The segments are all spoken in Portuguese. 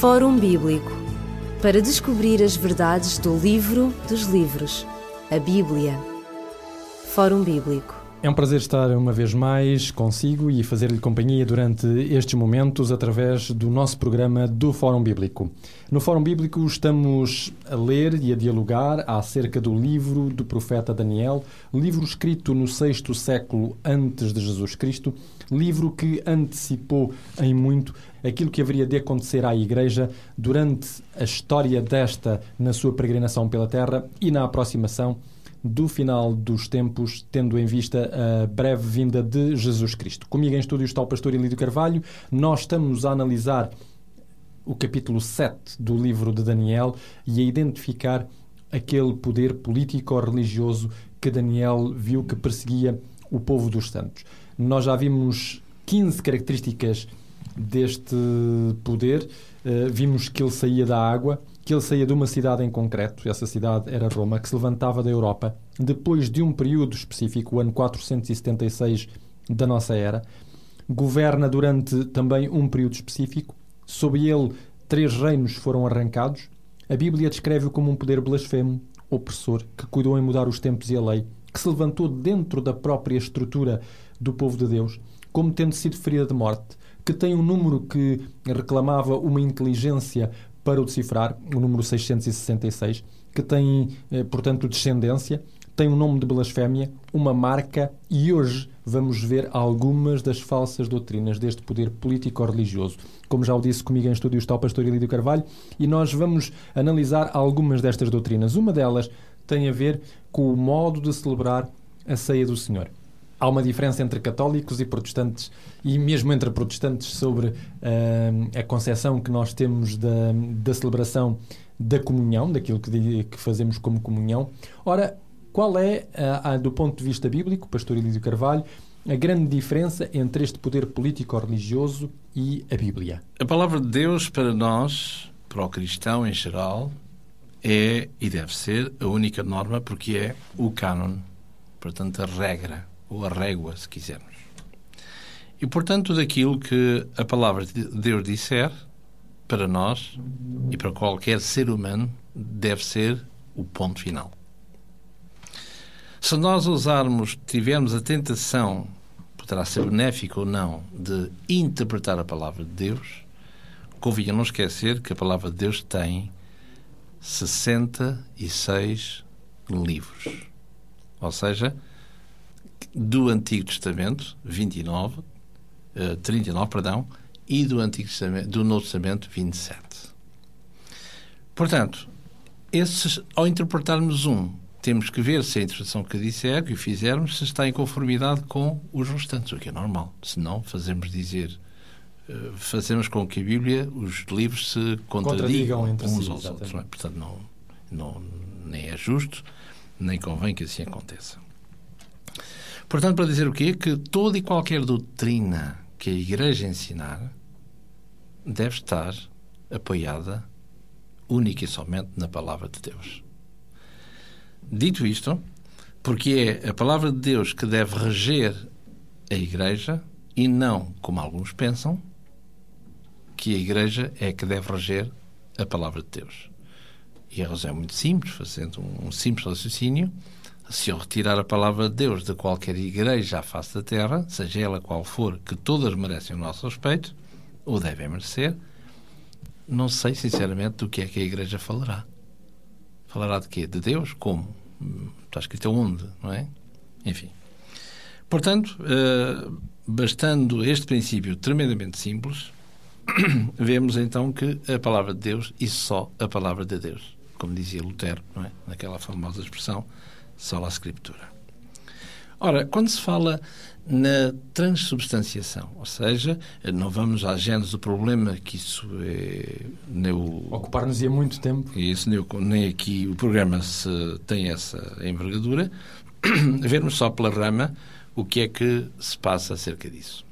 Fórum Bíblico para descobrir as verdades do livro dos livros, a Bíblia. Fórum Bíblico. É um prazer estar uma vez mais consigo e fazer-lhe companhia durante estes momentos através do nosso programa do Fórum Bíblico. No Fórum Bíblico estamos a ler e a dialogar acerca do livro do profeta Daniel, livro escrito no sexto século antes de Jesus Cristo, livro que antecipou em muito aquilo que haveria de acontecer à Igreja durante a história desta na sua peregrinação pela Terra e na aproximação do final dos tempos, tendo em vista a breve vinda de Jesus Cristo. Comigo em estúdio está o pastor Elídio Carvalho. Nós estamos a analisar o capítulo 7 do livro de Daniel e a identificar aquele poder político-religioso que Daniel viu que perseguia o povo dos santos. Nós já vimos 15 características deste poder. Uh, vimos que ele saía da água, que ele saía de uma cidade em concreto, essa cidade era Roma, que se levantava da Europa, depois de um período específico, o ano 476 da nossa era, governa durante também um período específico, sob ele três reinos foram arrancados. A Bíblia descreve-o como um poder blasfemo, opressor, que cuidou em mudar os tempos e a lei, que se levantou dentro da própria estrutura do povo de Deus, como tendo sido ferida de morte, que tem um número que reclamava uma inteligência para o decifrar, o número 666, que tem, eh, portanto, descendência, tem um nome de blasfémia, uma marca, e hoje vamos ver algumas das falsas doutrinas deste poder político-religioso. Como já o disse comigo em estúdio está o pastor Elídio Carvalho, e nós vamos analisar algumas destas doutrinas. Uma delas tem a ver com o modo de celebrar a ceia do Senhor há uma diferença entre católicos e protestantes e mesmo entre protestantes sobre uh, a concepção que nós temos da, da celebração da comunhão, daquilo que, que, fazemos como comunhão. Ora, qual é, uh, do ponto de vista bíblico, pastor Elísio Carvalho, a grande diferença entre este poder político-religioso e a Bíblia? A palavra de Deus para nós, para o cristão em geral, é e deve ser a única norma porque é o cânon, portanto a regra ou a régua, se quisermos. E, portanto, daquilo que a palavra de Deus disser, para nós e para qualquer ser humano, deve ser o ponto final. Se nós usarmos, tivermos a tentação, poderá ser benéfico ou não, de interpretar a palavra de Deus, convinha não esquecer que a palavra de Deus tem 66 livros. Ou seja, do Antigo Testamento, 29, uh, 39, perdão, e do, Antigo Testamento, do Novo Testamento, 27. Portanto, esses, ao interpretarmos um, temos que ver se a interpretação que disser, que fizermos, se está em conformidade com os restantes, o que é normal. Se não, fazemos dizer, uh, fazemos com que a Bíblia, os livros se contradigam, entre uns si, aos outros. Não é? Portanto, não, não, nem é justo, nem convém que assim aconteça. Portanto, para dizer o quê? Que toda e qualquer doutrina que a Igreja ensinar deve estar apoiada única e somente na palavra de Deus. Dito isto, porque é a palavra de Deus que deve reger a Igreja e não, como alguns pensam, que a Igreja é que deve reger a palavra de Deus. E a razão é muito simples, fazendo um simples raciocínio se eu retirar a palavra de Deus de qualquer igreja à face da terra, seja ela qual for, que todas merecem o nosso respeito, ou devem merecer, não sei sinceramente do que é que a igreja falará. Falará de quê? De Deus? Como? Está escrito onde, não é? Enfim. Portanto, uh, bastando este princípio tremendamente simples, vemos então que a palavra de Deus e só a palavra de Deus, como dizia Lutero, não é? Naquela famosa expressão, Sola Scriptura. Ora, quando se fala na transubstanciação, ou seja, não vamos à gênese do problema que isso é... O... Ocupar-nos-ia muito tempo. Isso, nem, nem aqui o programa se tem essa envergadura. Vermos só pela rama o que é que se passa acerca disso.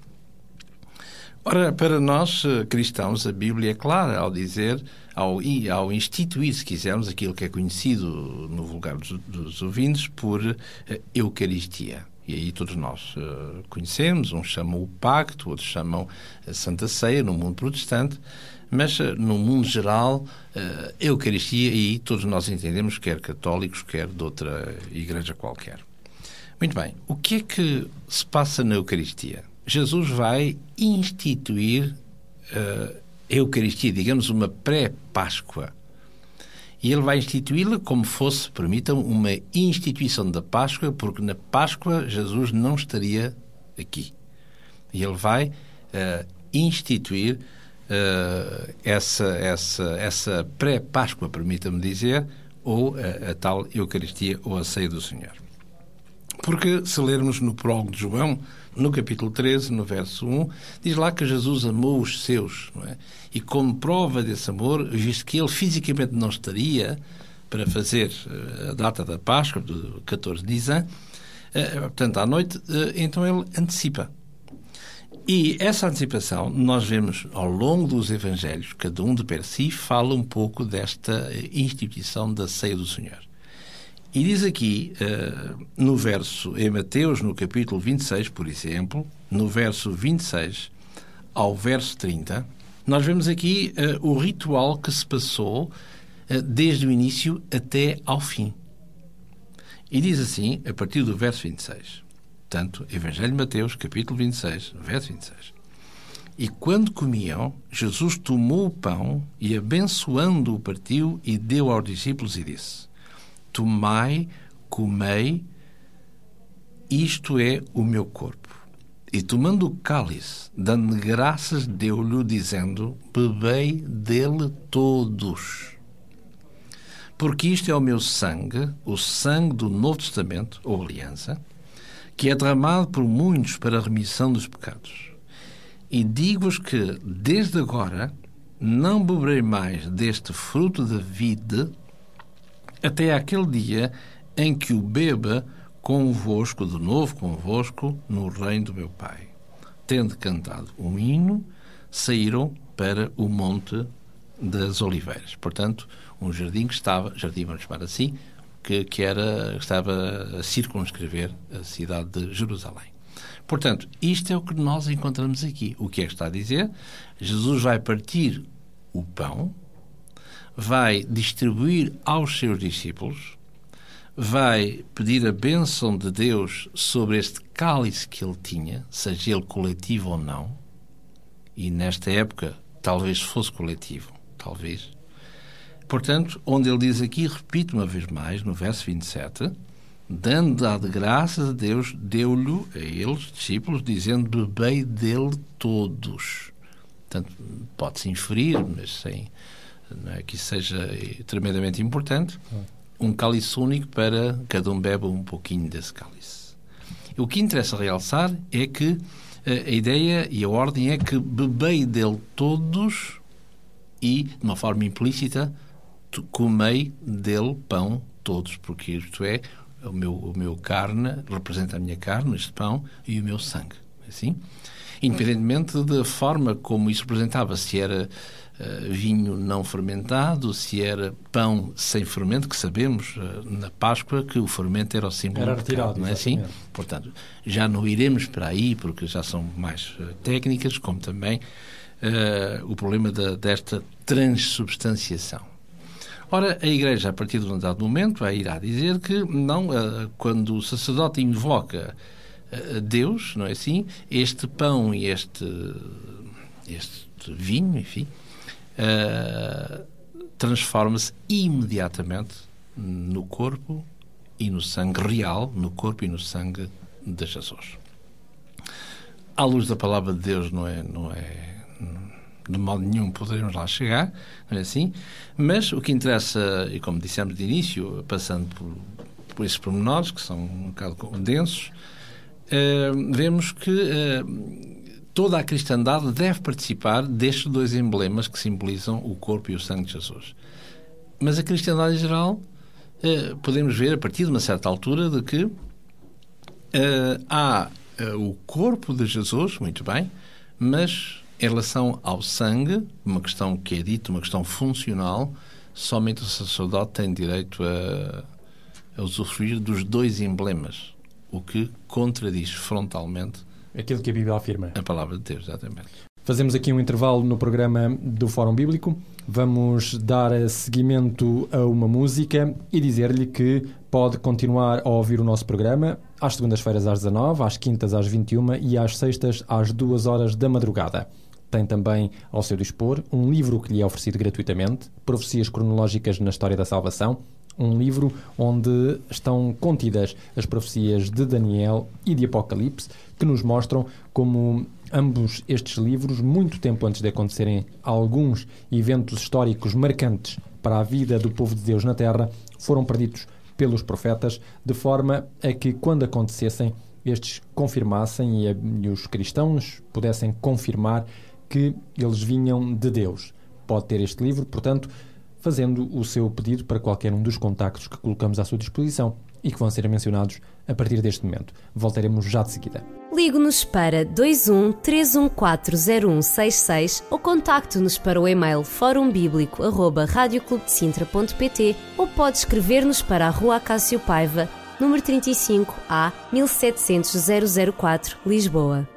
Ora, para nós eh, cristãos, a Bíblia é clara ao dizer, ao, ao instituir, se quisermos, aquilo que é conhecido no vulgar dos, dos ouvintes por uh, Eucaristia. e aí todos nós uh, conhecemos, uns chamam o pacto, outros chamam a Santa Ceia no mundo protestante, mas uh, no mundo geral, uh, Eucaristia, e aí todos nós entendemos, quer católicos, quer de outra igreja qualquer. Muito bem, o que é que se passa na Eucaristia? Jesus vai instituir a Eucaristia, digamos, uma pré-Páscoa e ele vai instituí-la como fosse, permitam, uma instituição da Páscoa, porque na Páscoa Jesus não estaria aqui. E ele vai uh, instituir uh, essa, essa, essa pré-Páscoa, permita-me dizer, ou a, a tal Eucaristia ou a ceia do Senhor. Porque se lermos no prólogo de João, no capítulo 13, no verso 1, diz lá que Jesus amou os seus. É? E como prova desse amor, visto que ele fisicamente não estaria para fazer eh, a data da Páscoa, do 14 de Nisan, eh, portanto, à noite, eh, então ele antecipa. E essa antecipação nós vemos ao longo dos Evangelhos, cada um de per si fala um pouco desta instituição da ceia do Senhor. E diz aqui, uh, no verso, em Mateus, no capítulo 26, por exemplo, no verso 26 ao verso 30, nós vemos aqui uh, o ritual que se passou uh, desde o início até ao fim. E diz assim, a partir do verso 26, tanto Evangelho de Mateus, capítulo 26, verso 26. E quando comiam, Jesus tomou o pão e, abençoando-o, partiu e deu aos discípulos e disse: Tomai, comei, isto é o meu corpo. E tomando o cálice, dando graças, deu-lhe, dizendo: Bebei dele todos. Porque isto é o meu sangue, o sangue do Novo Testamento, ou aliança, que é derramado por muitos para a remissão dos pecados. E digo-vos que, desde agora, não beberei mais deste fruto da vida até aquele dia em que o beba convosco, de novo convosco, no reino do meu Pai. Tendo cantado um hino, saíram para o Monte das Oliveiras. Portanto, um jardim que estava, jardim vamos chamar assim, que, que era, estava a circunscrever a cidade de Jerusalém. Portanto, isto é o que nós encontramos aqui. O que é que está a dizer? Jesus vai partir o pão, vai distribuir aos seus discípulos, vai pedir a bênção de Deus sobre este cálice que ele tinha, seja ele coletivo ou não, e nesta época talvez fosse coletivo, talvez. Portanto, onde ele diz aqui, repito uma vez mais, no verso 27, dando a de graças a Deus, deu-lhe a eles, discípulos, dizendo: Bebei dele todos. Portanto, pode-se inferir, mas sem é que isso seja tremendamente importante, um cálice único para cada um bebe um pouquinho desse cálice. O que interessa realçar é que eh, a ideia e a ordem é que bebei dele todos e, de uma forma implícita, comei dele pão todos, porque isto é, o meu, o meu carne representa a minha carne, este pão, e o meu sangue. É assim? Independentemente da forma como isso representava, se era vinho não fermentado, se era pão sem fermento, que sabemos uh, na Páscoa que o fermento era o símbolo era retirado, não é assim? Portanto, já não iremos para aí, porque já são mais uh, técnicas, como também o problema da, desta transubstanciação. Ora, a Igreja, a partir de um dado momento, irá dizer que não, quando o sacerdote invoca Deus, não é assim? Este pão e este, este vinho, enfim, uh, transforma-se imediatamente no corpo e no sangue real, no corpo e no sangue de Jesus. À luz da palavra de Deus não é, não é de modo nenhum poderemos lá chegar, não é assim? Mas o que interessa, e como dissemos de início, passando por, por esses pormenores, que são um bocado densos, uh, vemos que uh, toda a cristandade deve participar destes dois emblemas que simbolizam o corpo e o sangue de Jesus. Mas a cristandade em geral, uh, podemos ver a partir de uma certa altura de que há o corpo de Jesus, muito bem, mas em relação ao sangue, uma questão que é dita, uma questão funcional, somente o sacerdote tem direito a, a usufruir dos dois emblemas o que contradiz frontalmente aquilo que a Bíblia afirma. A palavra de Deus, exatamente. Fazemos aqui um intervalo no programa do Fórum Bíblico. Vamos dar seguimento a uma música e dizer-lhe que pode continuar a ouvir o nosso programa às segundas-feiras às 19, às quintas às 21 e às sextas às 2 horas da madrugada. Tem também ao seu dispor um livro que lhe é oferecido gratuitamente, Profecias Cronológicas na História da Salvação, um livro onde estão contidas as profecias de Daniel e de Apocalipse, que nos mostram como ambos estes livros, muito tempo antes de acontecerem alguns eventos históricos marcantes para a vida do povo de Deus na Terra, foram perdidos pelos profetas, de forma a que, quando acontecessem, estes confirmassem e, a, e os cristãos pudessem confirmar que eles vinham de Deus. Pode ter este livro, portanto, fazendo o seu pedido para qualquer um dos contactos que colocamos à sua disposição e que vão ser mencionados a partir deste momento. Voltaremos já de seguida. Ligue-nos para 21 3140166 ou contacte-nos para o e-mail forumbíblico.radioclubdecintra.pt ou pode escrever-nos para a Rua Acácio Paiva, número 35 A 1700 004, Lisboa.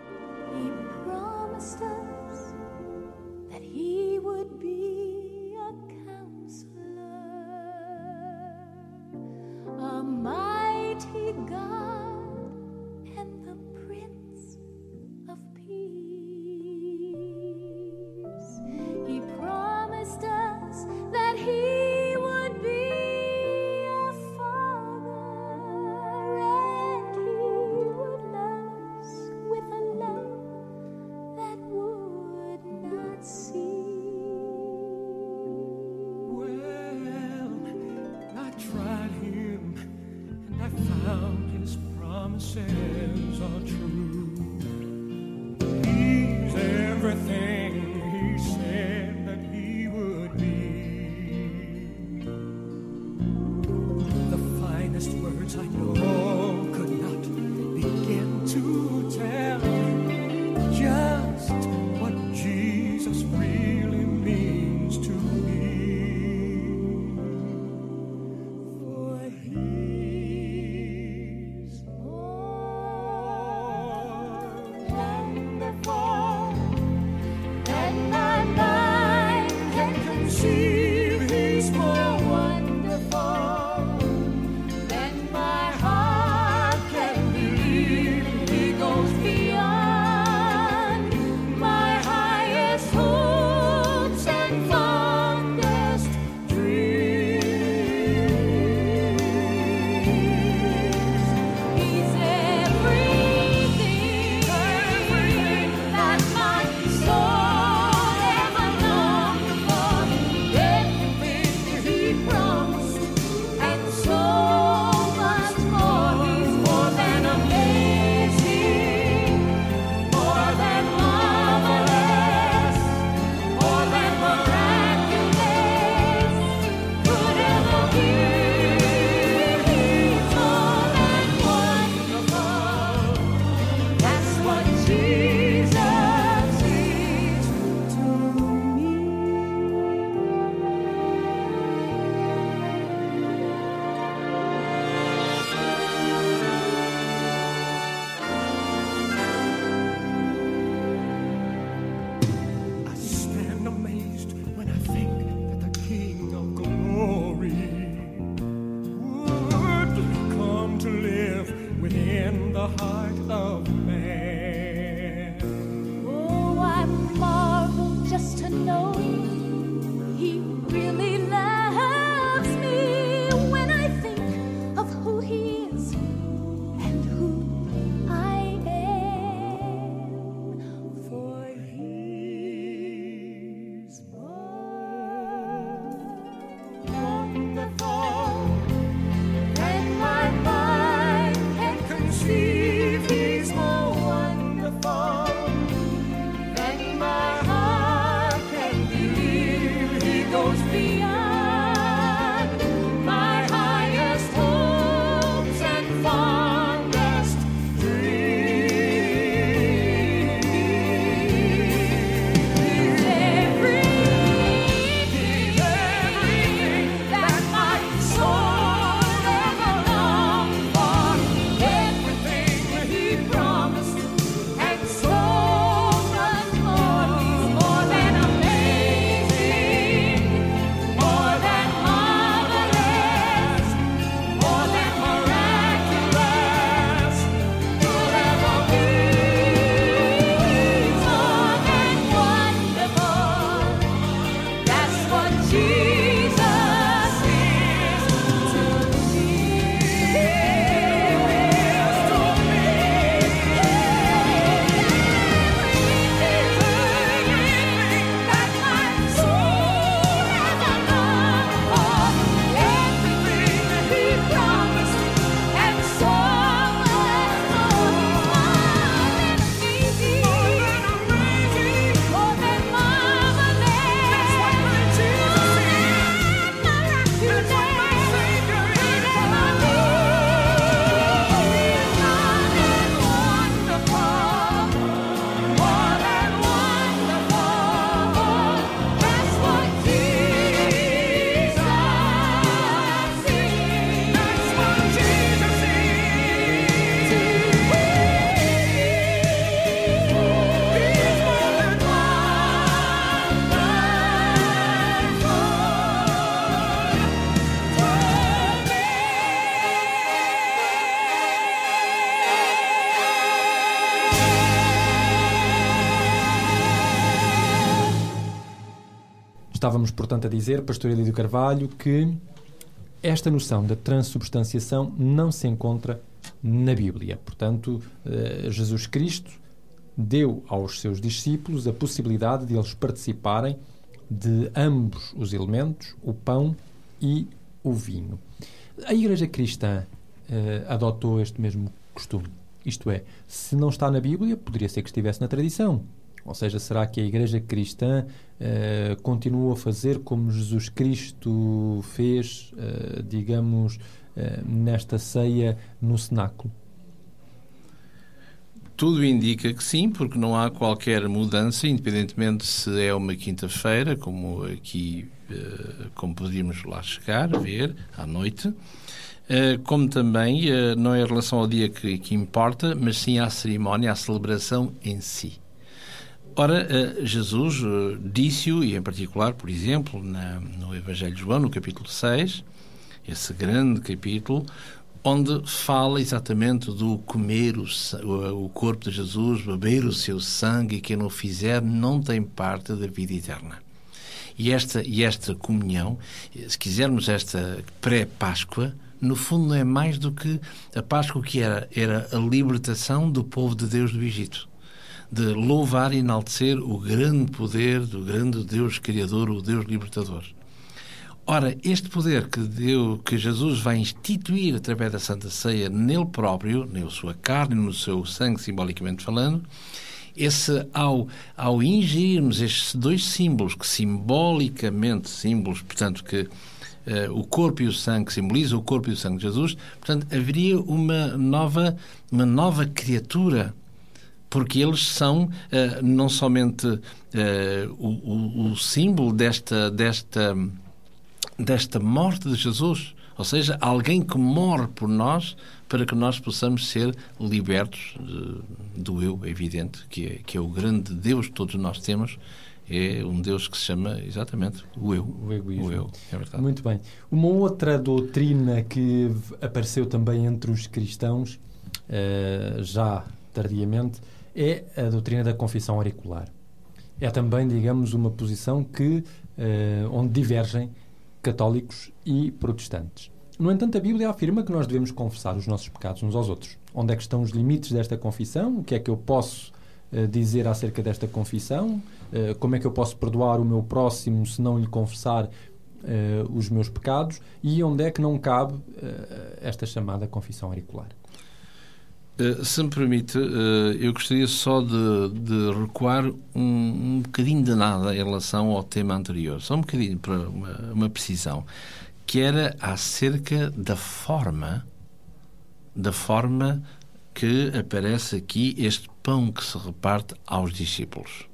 Portanto, a dizer, Pastor Elídio Carvalho, que esta noção da transubstanciação não se encontra na Bíblia. Portanto, eh, Jesus Cristo deu aos seus discípulos a possibilidade de eles participarem de ambos os elementos, o pão e o vinho. A Igreja Cristã uh, adotou este mesmo costume. Isto é, se não está na Bíblia, poderia ser que estivesse na tradição. Ou seja, será que a Igreja Cristã uh, continua a fazer como Jesus Cristo fez, uh, digamos, nesta ceia no cenáculo? Tudo indica que sim, porque não há qualquer mudança, independentemente se é uma quinta-feira, como aqui, eh, como podíamos lá chegar, ver, à noite, eh, como também eh, não é em relação ao dia que, que importa, mas sim à cerimónia, à celebração em si. Ora, Jesus disse-o, e em particular, por exemplo, no Evangelho de João, no capítulo 6, esse grande capítulo, onde fala exatamente do comer o, o, corpo de Jesus, beber o seu sangue, e quem não fizer não tem parte da vida eterna. E esta, e esta comunhão, se quisermos esta pré-Páscoa, no fundo não é mais do que a Páscoa que era, era a libertação do povo de Deus do Egito. De louvar e enaltecer o grande poder do grande Deus Criador, o Deus Libertador. Ora, este poder que, deu, que Jesus vai instituir através da Santa Ceia nele próprio, na sua carne, no seu sangue, simbolicamente falando, esse, ao, ao ingerirmos estes dois símbolos, que simbolicamente, símbolos, portanto, que uh, o corpo e o sangue simbolizam o corpo e o sangue de Jesus, portanto, haveria uma nova, uma nova criatura porque eles são uh, não somente uh, o, o, o, símbolo desta, desta desta morte de Jesus. Ou seja, alguém que morre por nós para que nós possamos ser libertos de, do eu, é evidente, que é, que é o grande Deus que todos nós temos. É um Deus que se chama exatamente o eu. O egoísmo. O eu, é verdade. Muito bem. Uma outra doutrina que apareceu também entre os cristãos, uh, já tardiamente, é a doutrina da confissão auricular. É também, digamos, uma posição que, uh, onde divergem católicos e protestantes. No entanto, a Bíblia afirma que nós devemos confessar os nossos pecados uns aos outros. Onde é que estão os limites desta confissão? O que é que eu posso uh, dizer acerca desta confissão? Uh, como é que eu posso perdoar o meu próximo se não lhe confessar os meus pecados? E onde é que não cabe esta chamada confissão auricular? Se me permite, eu gostaria só de, de recuar um, um bocadinho de nada em relação ao tema anterior, só um bocadinho para uma, uma precisão, que era acerca da forma, da forma que aparece aqui este pão que se reparte aos discípulos.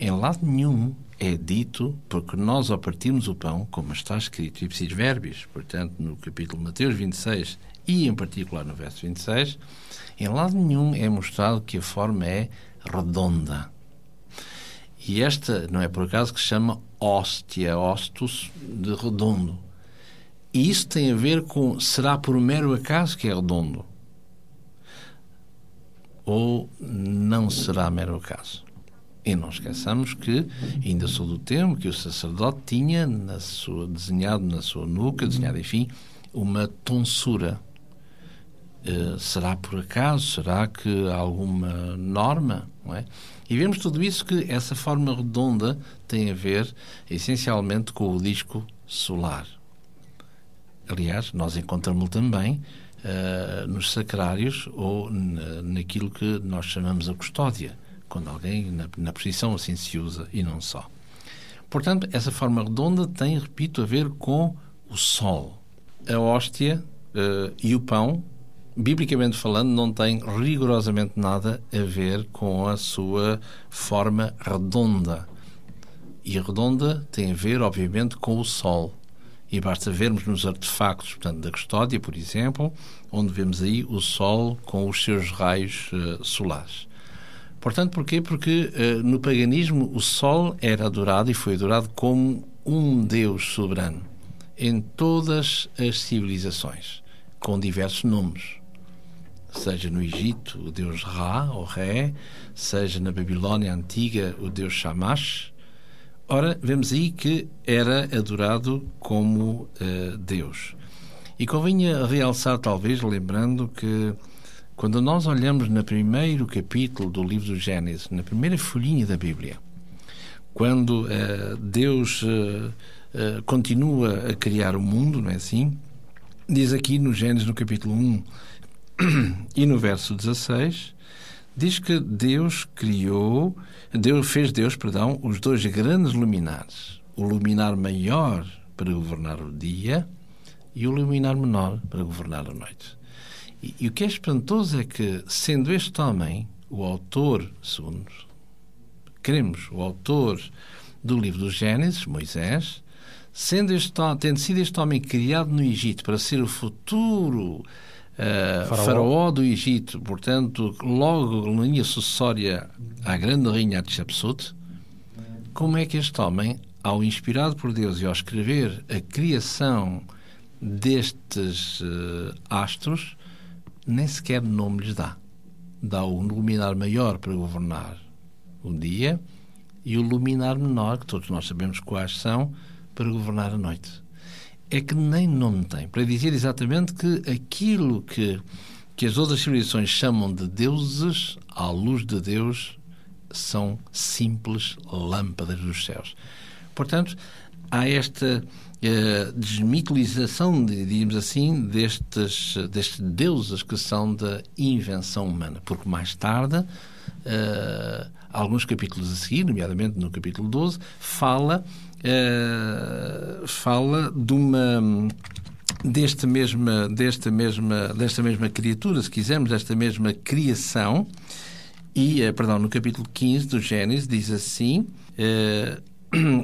Em lado nenhum é dito, porque nós ao partirmos o pão, como está escrito, ipsis verbis, portanto, no capítulo Mateus 26 e, em particular, no verso 26, em lado nenhum é mostrado que a forma é redonda. E esta não é por acaso que se chama hóstia, ostos de redondo. E isso tem a ver com será por mero acaso que é redondo? Ou não será mero acaso? E não esqueçamos que ainda sou do tempo que o sacerdote tinha na sua, desenhado na sua nuca, desenhado, enfim, uma tonsura Uh, será por acaso? Será que há alguma norma? Não é? E vemos tudo isso que essa forma redonda tem a ver essencialmente com o disco solar. Aliás, nós encontramos também uh, nos sacrários ou na, naquilo que nós chamamos a custódia, quando alguém na, na posição assim se usa e não só. Portanto, essa forma redonda tem, repito, a ver com o sol. A hóstia uh, e o pão biblicamente falando, não tem rigorosamente nada a ver com a sua forma redonda. E redonda tem a ver, obviamente, com o Sol. E basta vermos nos artefactos, portanto, da custódia, por exemplo, onde vemos aí o Sol com os seus raios uh, solares. Portanto, porquê? Porque uh, no paganismo o Sol era adorado e foi adorado como um Deus soberano em todas as civilizações, com diversos nomes seja no Egito o deus Ra, ou Ré, seja na Babilónia antiga o deus Shamash, Ora, vemos aí que era adorado como uh, Deus. E convinha realçar, talvez, lembrando que quando nós olhamos no primeiro capítulo do livro do Gênesis, na primeira folhinha da Bíblia, quando uh, Deus uh, continua a criar o mundo, não é assim? Diz aqui no Gênesis, no capítulo 1 e no verso 16, diz que Deus criou, Deus fez Deus, perdão, os dois grandes luminares, o luminar maior para governar o dia e o luminar menor para governar a noite. E, e o que é espantoso é que, sendo este homem o autor, segundo queremos, o autor do livro do Gênesis, Moisés, sendo este, tendo sido este homem criado no Egito para ser o futuro Uh, faraó. faraó. do Egito, portanto, logo na linha sucessória à grande rainha Hatshepsut, como é que este homem, ao inspirado por Deus e ao escrever a criação destes uh, astros, nem sequer nome lhes dá. Dá o luminar maior para governar o dia e o luminar menor, que todos nós sabemos quais são, para governar a noite é que nem nome tem, para dizer exatamente que aquilo que, que as outras civilizações chamam de deuses, à luz de Deus, são simples lâmpadas dos céus. Portanto, há esta uh, desmitolização, de, digamos assim, destes, destes deuses que são da invenção humana, porque mais tarde, uh, alguns capítulos a seguir, nomeadamente no capítulo 12, fala uh, fala de uma desta mesma desta mesma desta mesma criatura, se quisermos, desta mesma criação. E, uh, perdão, no capítulo 15 do Gênesis diz assim, uh,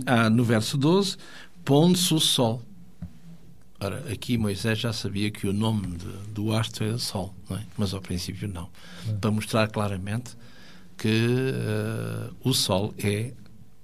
ah, no verso 12, pondo-se o sol. Ora, aqui Moisés já sabia que o nome de, do astro era Sol, é? mas ao princípio não. É. Para mostrar claramente que uh, o Sol é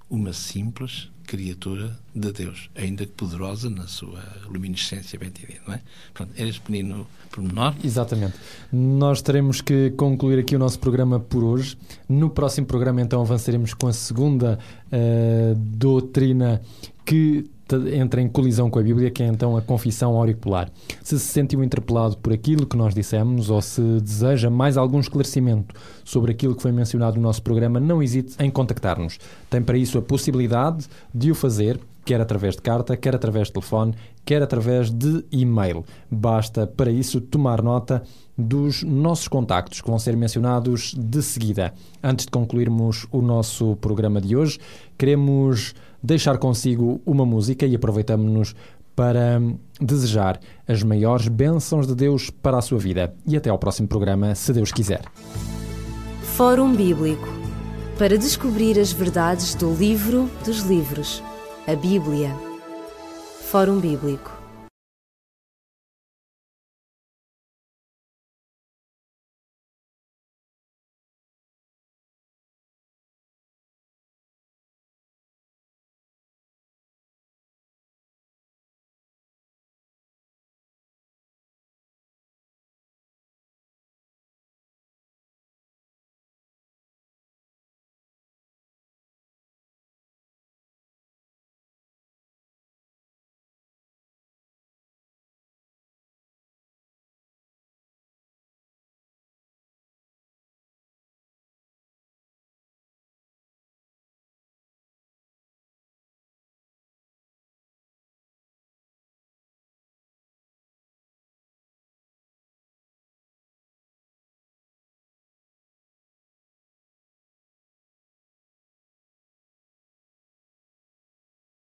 uma simples criatura de Deus, ainda que poderosa na sua luminescência, bem entendida, não é? Pronto, era este pequenino pormenor. Exatamente. Nós teremos que concluir aqui o nosso programa por hoje. No próximo programa, então, avançaremos com a segunda uh, doutrina que entra em colisão com a Bíblia, que é então a confissão auricular. Se se sentiu interpelado por aquilo que nós dissemos ou se deseja mais algum esclarecimento sobre aquilo que foi mencionado no nosso programa, não hesite em contactar-nos. Tem para isso a possibilidade de o fazer, quer através de carta, quer através de telefone, quer através de e-mail. Basta para isso tomar nota dos nossos contactos que vão ser mencionados de seguida. Antes de concluirmos o nosso programa de hoje, queremos deixar consigo uma música e aproveitamos-nos para desejar as maiores bênçãos de Deus para a sua vida. E até ao próximo programa, se Deus quiser. Fórum Bíblico para descobrir as verdades do livro dos livros, a Bíblia. Fórum Bíblico